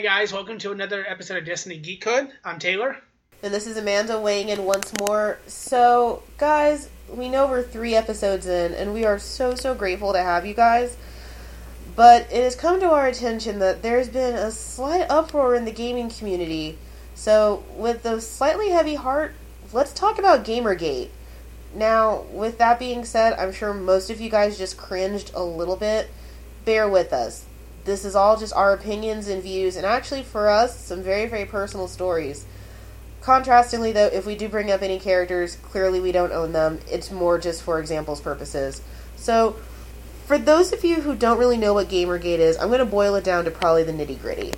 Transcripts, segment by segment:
Hey guys, welcome to another episode of Destiny Geekhood. I'm Taylor. And this is Amanda weighing in once more. So, guys, we know we're three episodes in, and we are so, so grateful to have you guys. But it has come to our attention that there's been a slight uproar in the gaming community. So, with a slightly heavy heart, let's talk about Gamergate. Now, with that being said, I'm sure most of you guys just cringed a little bit. Bear with us. This is all just our opinions and views, and actually, for us, some very, very personal stories. Contrastingly, though, if we do bring up any characters, clearly we don't own them. It's more just for examples purposes. So, for those of you who don't really know what Gamergate is, I'm going to boil it down to probably the nitty gritty.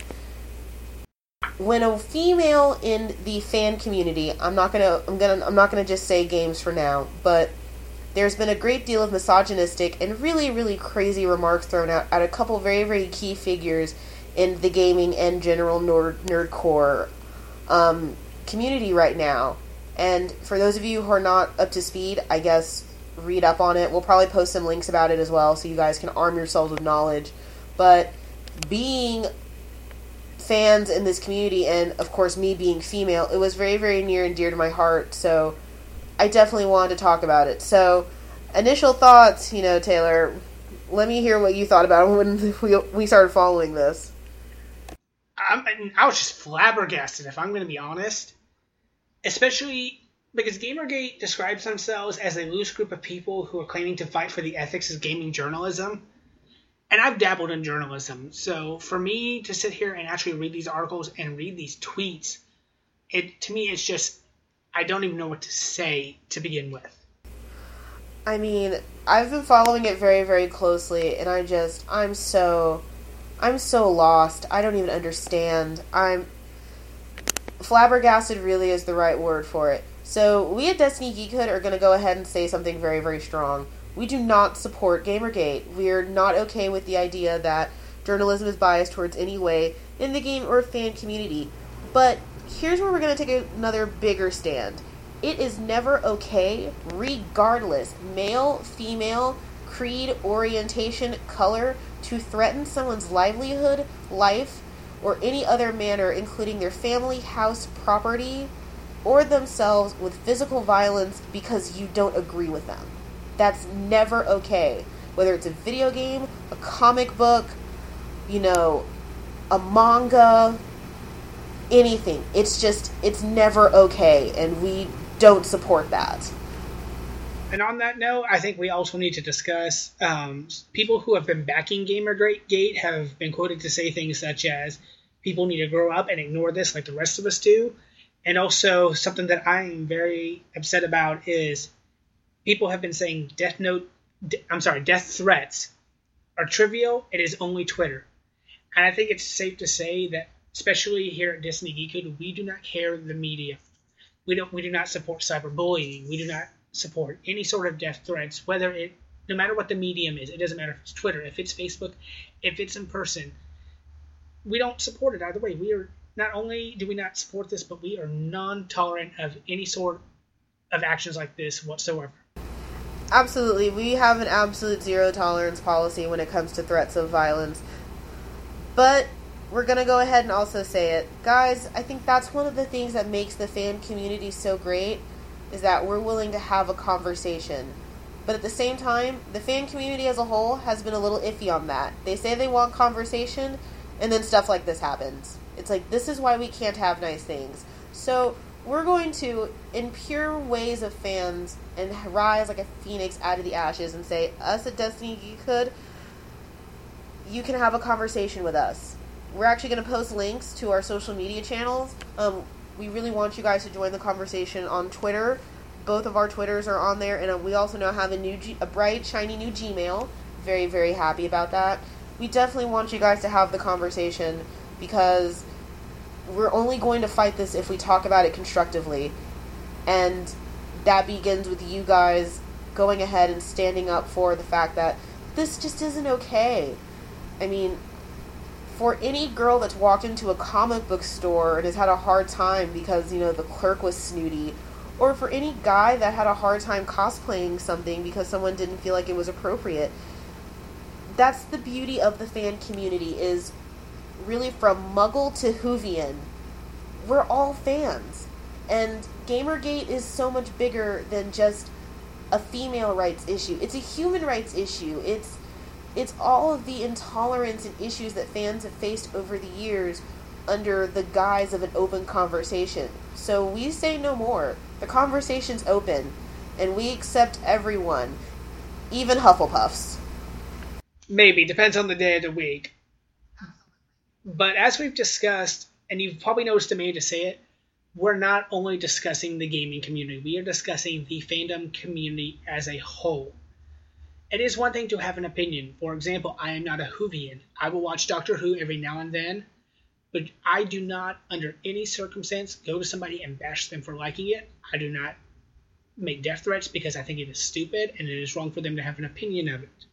When a female in the fan community, I'm not gonna, I'm gonna, I'm not gonna just say games for now, but there's been a great deal of misogynistic and really, really crazy remarks thrown out at a couple very, very key figures in the gaming and general nerd nerdcore um, community right now. And for those of you who are not up to speed, I guess read up on it. We'll probably post some links about it as well so you guys can arm yourselves with knowledge. But being fans in this community and of course me being female, it was very very near and dear to my heart. So I definitely wanted to talk about it. So initial thoughts, you know, Taylor, let me hear what you thought about when we we started following this. I'm, I was just flabbergasted, if I'm going to be honest. Especially because Gamergate describes themselves as a loose group of people who are claiming to fight for the ethics of gaming journalism. And I've dabbled in journalism, so for me to sit here and actually read these articles and read these tweets, it to me it's just I don't even know what to say to begin with. I mean, I've been following it very, very closely, and I just, I'm so, I'm so lost. I don't even understand. I'm flabbergasted. Really, is the right word for it. So we at Destiny Geekhood are going to go ahead and say something very, very strong. We do not support Gamergate. We're not okay with the idea that journalism is biased towards any way in the game or fan community. But here's where we're going to take another bigger stand. It is never okay, regardless, male, female, creed, orientation, color, to threaten someone's livelihood, life, or any other manner, including their family, house, property, or themselves with physical violence because you don't agree with them. That's never okay. Whether it's a video game, a comic book, you know, a manga, anything. It's just, it's never okay, and we don't support that. And on that note, I think we also need to discuss um, people who have been backing Gamergate have been quoted to say things such as, people need to grow up and ignore this like the rest of us do. And also, something that I'm very upset about is people have been saying Death Note, I'm sorry, death threats are trivial. It is only Twitter. And I think it's safe to say that, especially here at Destiny Geekhood, we do not care the media. We don't. We do not support cyberbullying. We do not support any sort of death threats, whether it, no matter what the medium is. It doesn't matter if it's Twitter, if it's Facebook, if it's in person. We don't support it either way. We are not only do we not support this, but we are non-tolerant of any sort of actions like this whatsoever. Absolutely. We have an absolute zero tolerance policy when it comes to threats of violence. But we're going to go ahead and also say it. Guys, I think that's one of the things that makes the fan community so great is that we're willing to have a conversation. But at the same time, the fan community as a whole has been a little iffy on that. They say they want conversation, and then stuff like this happens. It's like, this is why we can't have nice things. So, we're going to, in pure ways of fans, and rise like a phoenix out of the ashes and say, us at Destiny Geekhood, you can have a conversation with us. We're actually going to post links to our social media channels. Um, we really want you guys to join the conversation on Twitter. Both of our Twitters are on there, and uh, we also now have a new, G- a bright, shiny new Gmail. Very, very happy about that. We definitely want you guys to have the conversation because we're only going to fight this if we talk about it constructively. And that begins with you guys going ahead and standing up for the fact that this just isn't okay. I mean, for any girl that's walked into a comic book store and has had a hard time because, you know, the clerk was snooty, or for any guy that had a hard time cosplaying something because someone didn't feel like it was appropriate, that's the beauty of the fan community is really from Muggle to Whovian, we're all fans. And Gamergate is so much bigger than just a female rights issue. It's a human rights issue. It's it's all of the intolerance and issues that fans have faced over the years under the guise of an open conversation. So we say no more. The conversation's open, and we accept everyone, even Hufflepuffs. Maybe, depends on the day of the week. But as we've discussed, and you've probably noticed Amanda say it, we're not only discussing the gaming community, we are discussing the fandom community as a whole. It is one thing to have an opinion. For example, I am not a Whovian. I will watch Doctor Who every now and then, but I do not, under any circumstance, go to somebody and bash them for liking it. I do not make death threats because I think it is stupid and it is wrong for them to have an opinion of it.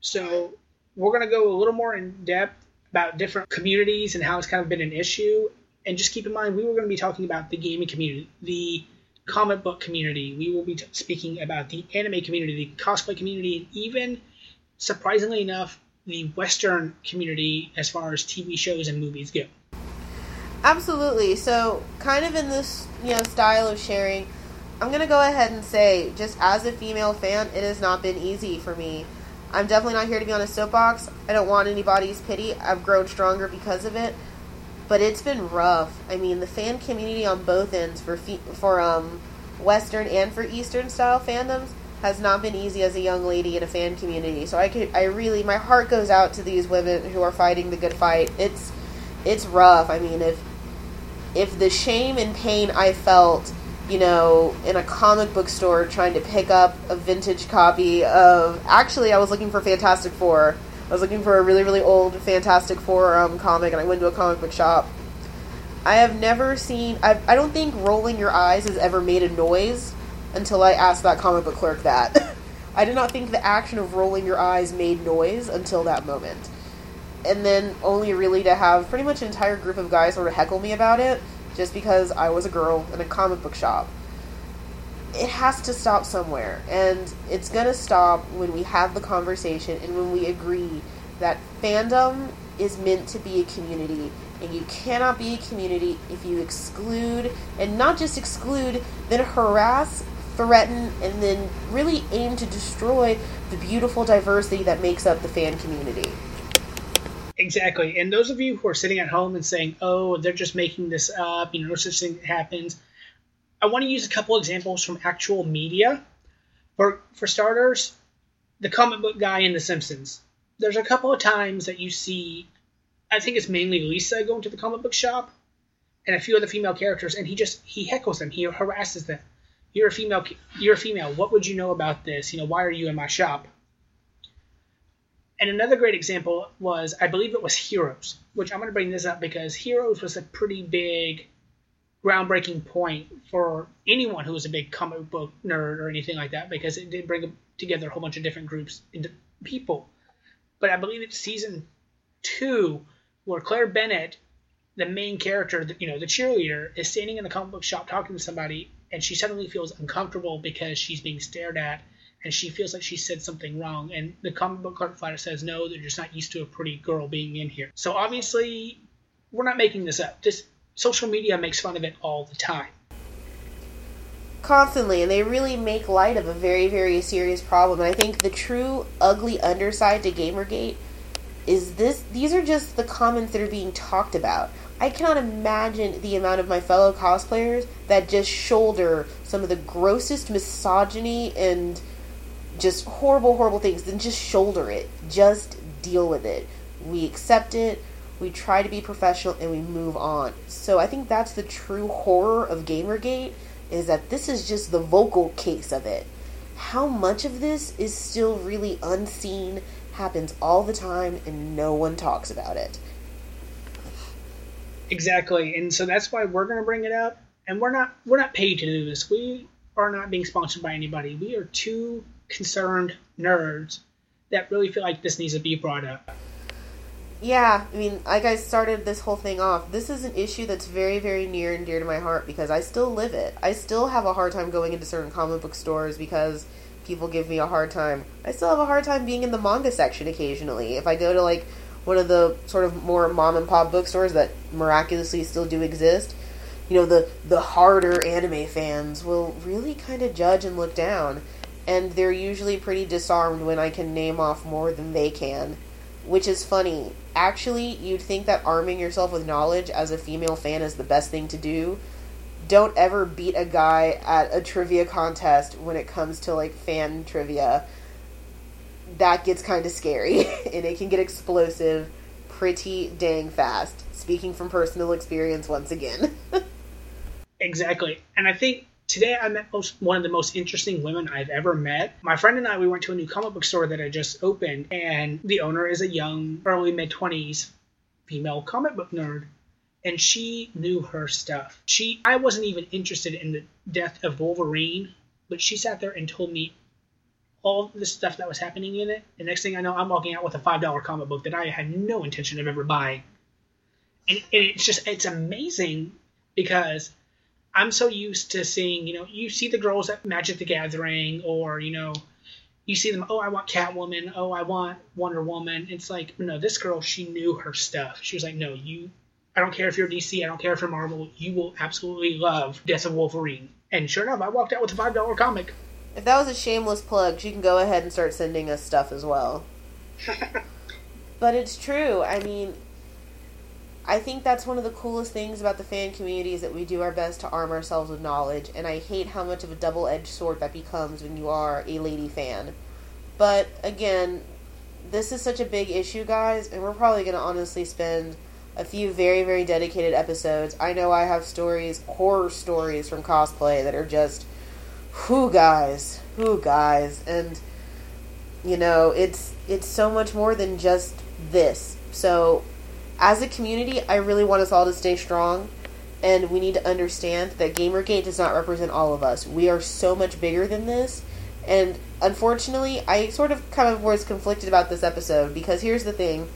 So, we're going to go a little more in depth about different communities and how it's kind of been an issue and just keep in mind, we were going to be talking about the gaming community, the comic book community. We will be t- speaking about the anime community, the cosplay community, and even, surprisingly enough, the Western community as far as TV shows and movies go. Absolutely. So, kind of in this you know style of sharing, I'm gonna go ahead and say, just as a female fan, it has not been easy for me. I'm definitely not here to be on a soapbox. I don't want anybody's pity. I've grown stronger because of it but it's been rough. I mean, the fan community on both ends for for um Western and for Eastern style fandoms has not been easy as a young lady in a fan community. So I could, I really, my heart goes out to these women who are fighting the good fight. It's, it's rough. I mean, if, if the shame and pain I felt, you know, in a comic book store trying to pick up a vintage copy of, actually, I was looking for Fantastic Four I was looking for a really, really old Fantastic Four um, comic, and I went to a comic book shop. I have never seen. I've, I don't think rolling your eyes has ever made a noise until I asked that comic book clerk that. I did not think the action of rolling your eyes made noise until that moment. And then only really to have pretty much an entire group of guys sort of heckle me about it just because I was a girl in a comic book shop it has to stop somewhere. And it's going to stop when we have the conversation and when we agree that fandom is meant to be a community. And you cannot be a community if you exclude, and not just exclude, then harass, threaten, and then really aim to destroy the beautiful diversity that makes up the fan community. Exactly. And those of you who are sitting at home and saying, oh, they're just making this up, you know, no such thing happens I want to use a couple examples from actual media. For for starters, the comic book guy in The Simpsons. There's a couple of times that you see, I think it's mainly Lisa going to the comic book shop, and a few other female characters, and he just he heckles them, he harasses them. You're a female. You're a female. What would you know about this? You know, why are you in my shop? And another great example was, I believe it was Heroes, which I'm going to bring this up because Heroes was a pretty big groundbreaking point for anyone who was a big comic book nerd or anything like that because it did bring together a whole bunch of different groups into people. But I believe it's season two where Claire Bennett, the main character, you know, the cheerleader, is standing in the comic book shop talking to somebody, and she suddenly feels uncomfortable because she's being stared at, and she feels like she said something wrong. And the comic book card fighter says, "No, they're just not used to a pretty girl being in here." So obviously, we're not making this up. This social media makes fun of it all the time. Constantly, and they really make light of a very, very serious problem. And I think the true ugly underside to Gamergate is this these are just the comments that are being talked about. I cannot imagine the amount of my fellow cosplayers that just shoulder some of the grossest misogyny and just horrible, horrible things, then just shoulder it. Just deal with it. We accept it we try to be professional and we move on. So I think that's the true horror of Gamergate is that this is just the vocal case of it. How much of this is still really unseen, happens all the time, and no one talks about it. Exactly, and so that's why we're going to bring it up. And we're not we're not paid to do this. We are not being sponsored by anybody. We are two concerned nerds that really feel like this needs to be brought up. Yeah, I mean, like I started this whole thing off, this is an issue that's very, very near and dear to my heart because I still live it. I still have a hard time going into certain comic book stores because people give me a hard time. I still have a hard time being in the manga section occasionally. If I go to like one of the sort of more mom and pop bookstores that miraculously still do exist, you know, the the harder anime fans will really kind of judge and look down, and they're usually pretty disarmed when I can name off more than they can, which is funny. Actually, you'd think that arming yourself with knowledge as a female fan is the best thing to do. Don't ever beat a guy at a trivia contest when it comes to like fan trivia. That gets kind of scary and it can get explosive pretty dang fast. Speaking from personal experience once again. Exactly. And I think today I met most, one of the most interesting women I've ever met. My friend and I, we went to a new comic book store that I just opened, and the owner is a young, early mid 20s female comic book nerd. And she knew her stuff. She, I wasn't even interested in the death of Wolverine, but she sat there and told me all the stuff that was happening in it. The next thing I know, I'm walking out with a five dollar comic book that I had no intention of ever buying. And, and it's just, it's amazing because I'm so used to seeing, you know, you see the girls at Magic the Gathering, or you know, you see them. Oh, I want Catwoman. Oh, I want Wonder Woman. It's like, no, this girl, she knew her stuff. She was like, no, you. I don't care if you're DC. I don't care if you're Marvel. You will absolutely love Death of Wolverine. And sure enough, I walked out with a five dollar comic. If that was a shameless plug, she can go ahead and start sending us stuff as well. but it's true. I mean, I think that's one of the coolest things about the fan community is that we do our best to arm ourselves with knowledge, and I hate how much of a double edged sword that becomes when you are a lady fan. But again, this is such a big issue, guys, and we're probably going to honestly spend a few very, very dedicated episodes. I know I have stories, horror stories from cosplay that are just, whoo, guys, whoo, guys, and you know, it's it's so much more than just this. So as a community, I really want us all to stay strong, and we need to understand that Gamergate does not represent all of us. We are so much bigger than this, and unfortunately, I sort of kind of was conflicted about this episode because here's the thing.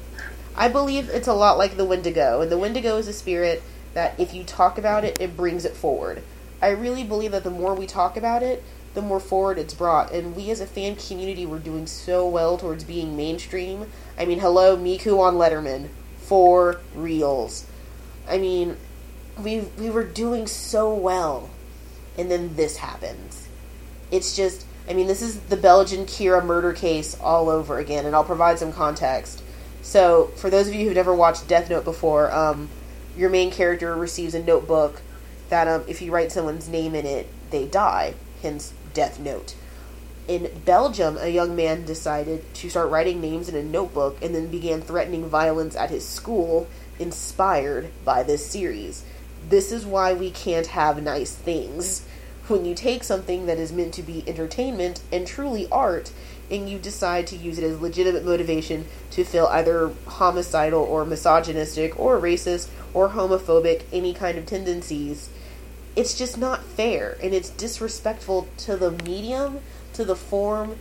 I believe it's a lot like the Wendigo, and the Wendigo is a spirit that if you talk about it, it brings it forward. I really believe that the more we talk about it, the more forward it's brought. And we as a fan community we're doing so well towards being mainstream. I mean, hello, Miku on Letterman for reals. I mean, we we were doing so well, and then this happens. It's just, I mean, this is the Belgian Kira murder case all over again, and I'll provide some context. So, for those of you who've never watched Death Note before, um, your main character receives a notebook that um, if you write someone's name in it, they die. Hence, Death Note in Belgium, a young man decided to start writing names in a notebook and then began threatening violence at his school, inspired by this series. This is why we can't have nice things. When you take something that is meant to be entertainment and truly art, and you decide to use it as legitimate motivation to feel either homicidal or misogynistic or racist or homophobic, any kind of tendencies, it's just not fair and it's disrespectful to the medium to the form,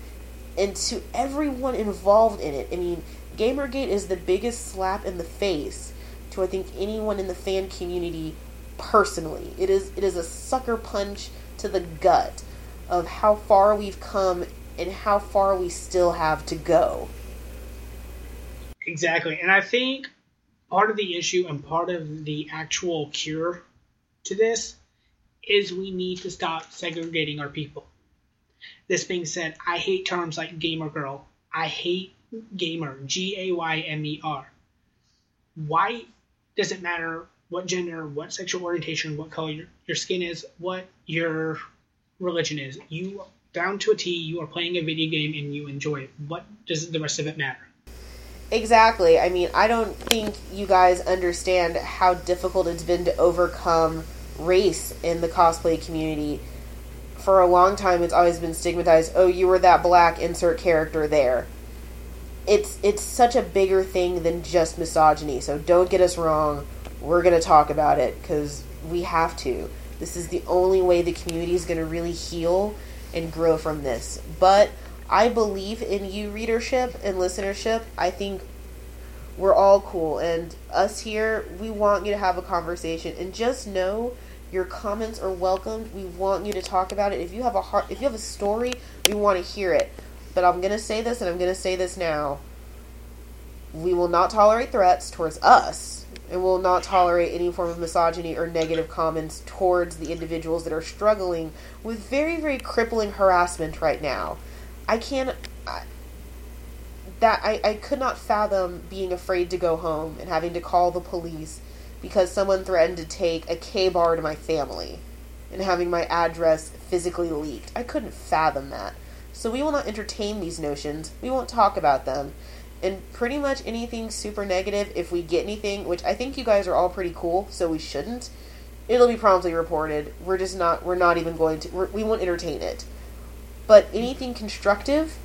and to everyone involved in it. I mean, Gamergate is the biggest slap in the face to I think anyone in the fan community personally. It is it is a sucker punch to the gut of how far we've come and how far we still have to go. Exactly. And I think part of the issue and part of the actual cure to this is we need to stop segregating our people. This being said, I hate terms like gamer girl. I hate gamer, G A Y M E R. Why does it matter what gender, what sexual orientation, what color your, your skin is, what your religion is? You, down to a T, you are playing a video game and you enjoy it. What does the rest of it matter? Exactly. I mean, I don't think you guys understand how difficult it's been to overcome race in the cosplay community for a long time it's always been stigmatized oh you were that black insert character there. It's it's such a bigger thing than just misogyny so don't get us wrong we're going to talk about it cuz we have to. This is the only way the community is going to really heal and grow from this. But i believe in you readership and listenership. I think we're all cool and us here we want you to have a conversation and just know your comments are welcomed. We want you to talk about it. If you have a heart, if you have a story, we want to hear it. But I'm going to say this and I'm going to say this now. we will not tolerate threats towards us and will not tolerate any form of misogyny or negative comments towards the individuals that are struggling with very very crippling harassment right now i can't I, that I, I could not fathom being afraid to go home and having to call the police because someone threatened to take a K bar to my family and having my address physically leaked. I couldn't fathom that. So we will not entertain these notions. We won't talk about them. And pretty much anything super negative, if we get anything, which I think you guys are all pretty cool, so we shouldn't, it'll be promptly reported. We're just not, we're not even going to, we won't entertain it. But anything constructive,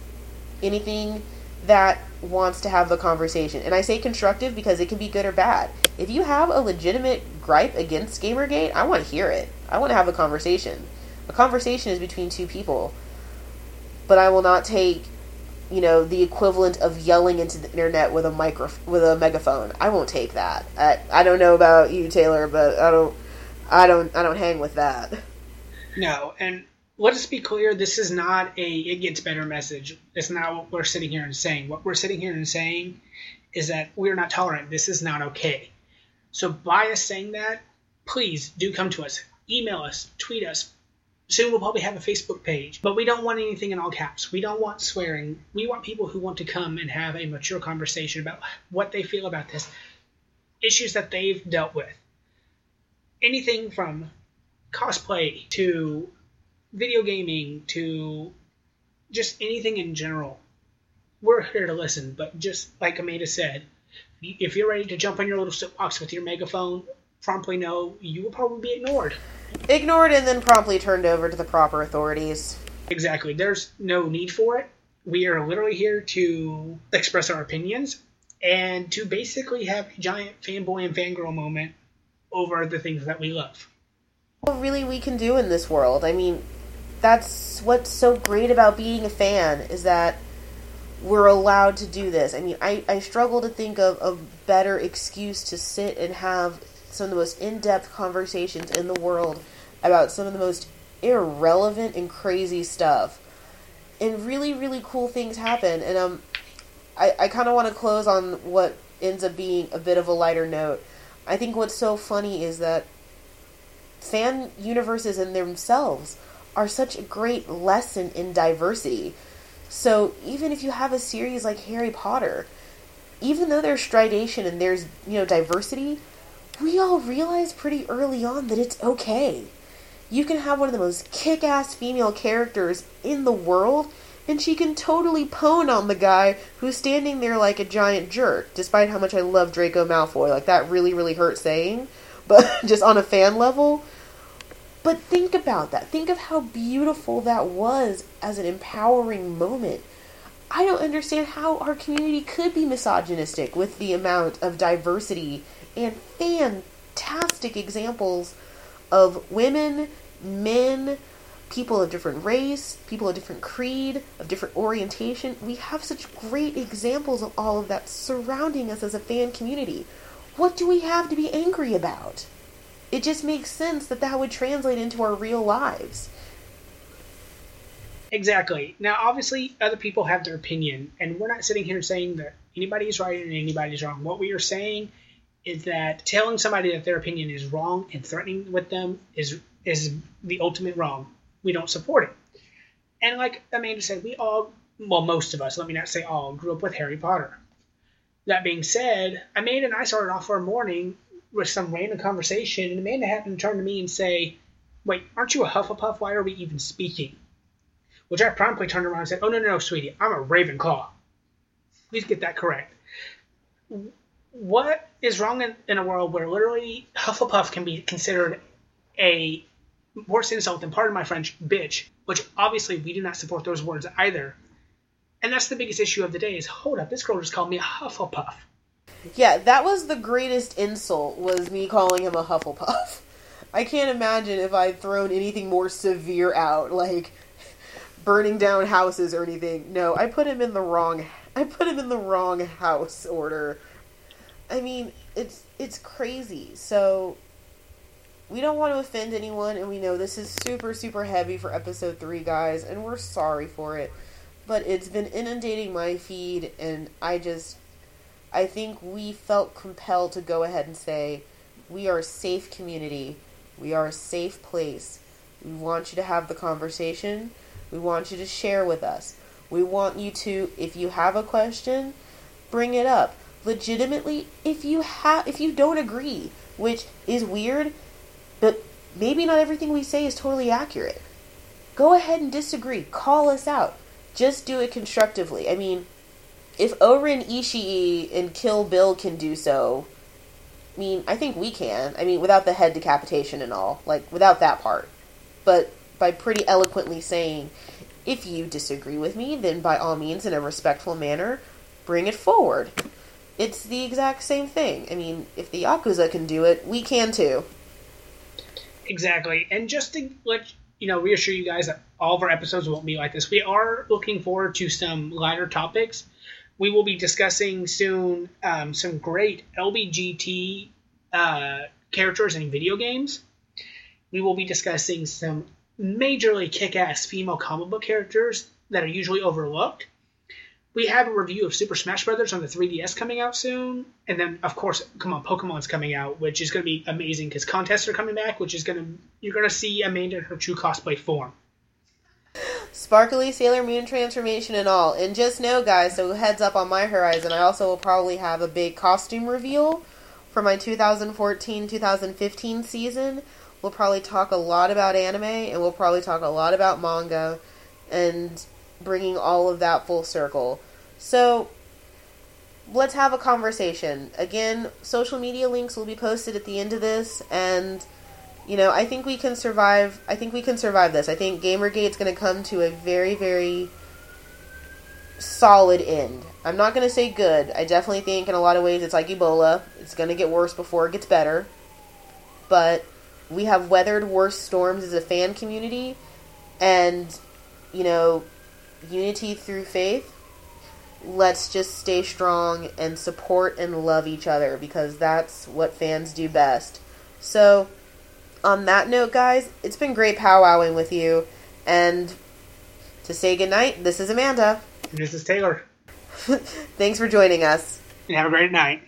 anything that wants to have the conversation. And I say constructive because it can be good or bad. If you have a legitimate gripe against Gamergate, I want to hear it. I want to have a conversation. A conversation is between two people. But I will not take, you know, the equivalent of yelling into the internet with a micro with a megaphone. I won't take that. I I don't know about you, Taylor, but I don't I don't I don't hang with that. No, and let us be clear this is not a it gets better message. It's not what we're sitting here and saying. What we're sitting here and saying is that we're not tolerant. This is not okay. So by us saying that, please do come to us. Email us, tweet us. Soon we'll probably have a Facebook page. But we don't want anything in all caps. We don't want swearing. We want people who want to come and have a mature conversation about what they feel about this. Issues that they've dealt with. Anything from cosplay to video gaming to just anything in general. We're here to listen, but just like Amanda said, if you're ready to jump on your little soapbox with your megaphone, promptly know you will probably be ignored. Ignored and then promptly turned over to the proper authorities. Exactly. There's no need for it. We are literally here to express our opinions and to basically have a giant fanboy and fangirl moment over the things that we love. What really we can do in this world. I mean, that's what's so great about being a fan is that we're allowed to do this. I mean, I, I struggle to think of a better excuse to sit and have some of the most in depth conversations in the world about some of the most irrelevant and crazy stuff. And really, really cool things happen. And um, I, I kind of want to close on what ends up being a bit of a lighter note. I think what's so funny is that fan universes in themselves are such a great lesson in diversity. So even if you have a series like Harry Potter, even though there's stridation and there's, you know, diversity, we all realize pretty early on that it's okay. You can have one of the most kick ass female characters in the world, and she can totally pwn on the guy who's standing there like a giant jerk, despite how much I love Draco Malfoy. Like, that really, really hurt saying, but just on a fan level. But think about that. Think of how beautiful that was as an empowering moment. I don't understand how our community could be misogynistic with the amount of diversity and fantastic examples of women, men, people of different race, people of different creed, of different orientation. We have such great examples of all of that surrounding us as a fan community. What do we have to be angry about? It just makes sense that that would translate into our real lives. Exactly. Now, obviously, other people have their opinion, and we're not sitting here saying that anybody's right and anybody's wrong. What we are saying is that telling somebody that their opinion is wrong and threatening with them is is the ultimate wrong. We don't support it. And like Amanda said, we all, well, most of us, let me not say all, grew up with Harry Potter. That being said, Amanda and I started off our morning with some random conversation, and Amanda happened to turn to me and say, Wait, aren't you a Hufflepuff? Why are we even speaking? Which I promptly turned around and said, Oh, no, no, no, sweetie, I'm a Ravenclaw. Please get that correct. What is wrong in, in a world where literally Hufflepuff can be considered a worse insult than, pardon my French, bitch, which obviously we do not support those words either. And that's the biggest issue of the day is, hold up, this girl just called me a Hufflepuff. Yeah, that was the greatest insult was me calling him a Hufflepuff. I can't imagine if I'd thrown anything more severe out, like burning down houses or anything. No, I put him in the wrong I put him in the wrong house order. I mean, it's it's crazy. So we don't want to offend anyone and we know this is super super heavy for episode 3 guys and we're sorry for it. But it's been inundating my feed and I just I think we felt compelled to go ahead and say, we are a safe community. We are a safe place. We want you to have the conversation. We want you to share with us. We want you to, if you have a question, bring it up. Legitimately, if you have, if you don't agree, which is weird, but maybe not everything we say is totally accurate. Go ahead and disagree. Call us out. Just do it constructively. I mean, if O-Ren Ishii and Kill Bill can do so, I mean, I think we can. I mean, without the head decapitation and all, like without that part. But by pretty eloquently saying, if you disagree with me, then by all means, in a respectful manner, bring it forward. It's the exact same thing. I mean, if the Yakuza can do it, we can too. Exactly. And just to let you know, reassure you guys that all of our episodes won't be like this. We are looking forward to some lighter topics. We will be discussing soon um, some great LBGT uh, characters in video games. We will be discussing some majorly kick ass female comic book characters that are usually overlooked. We have a review of Super Smash Brothers on the 3DS coming out soon, and then of course, come on, Pokemon's coming out, which is going to be amazing because contests are coming back, which is going to you're going to see Amanda in her true cosplay form. Sparkly Sailor Moon transformation and all. And just know, guys, so heads up on my horizon, I also will probably have a big costume reveal for my 2014 2015 season. We'll probably talk a lot about anime and we'll probably talk a lot about manga and bringing all of that full circle. So let's have a conversation. Again, social media links will be posted at the end of this and you know, I think we can survive. I think we can survive this. I think Gamergate's going to come to a very very solid end. I'm not going to say good. I definitely think in a lot of ways it's like Ebola. It's going to get worse before it gets better. But we have weathered worse storms as a fan community and you know, unity through faith, let's just stay strong and support and love each other because that's what fans do best. So, on that note, guys, it's been great powwowing with you. And to say goodnight, this is Amanda. And this is Taylor. Thanks for joining us. And have a great night.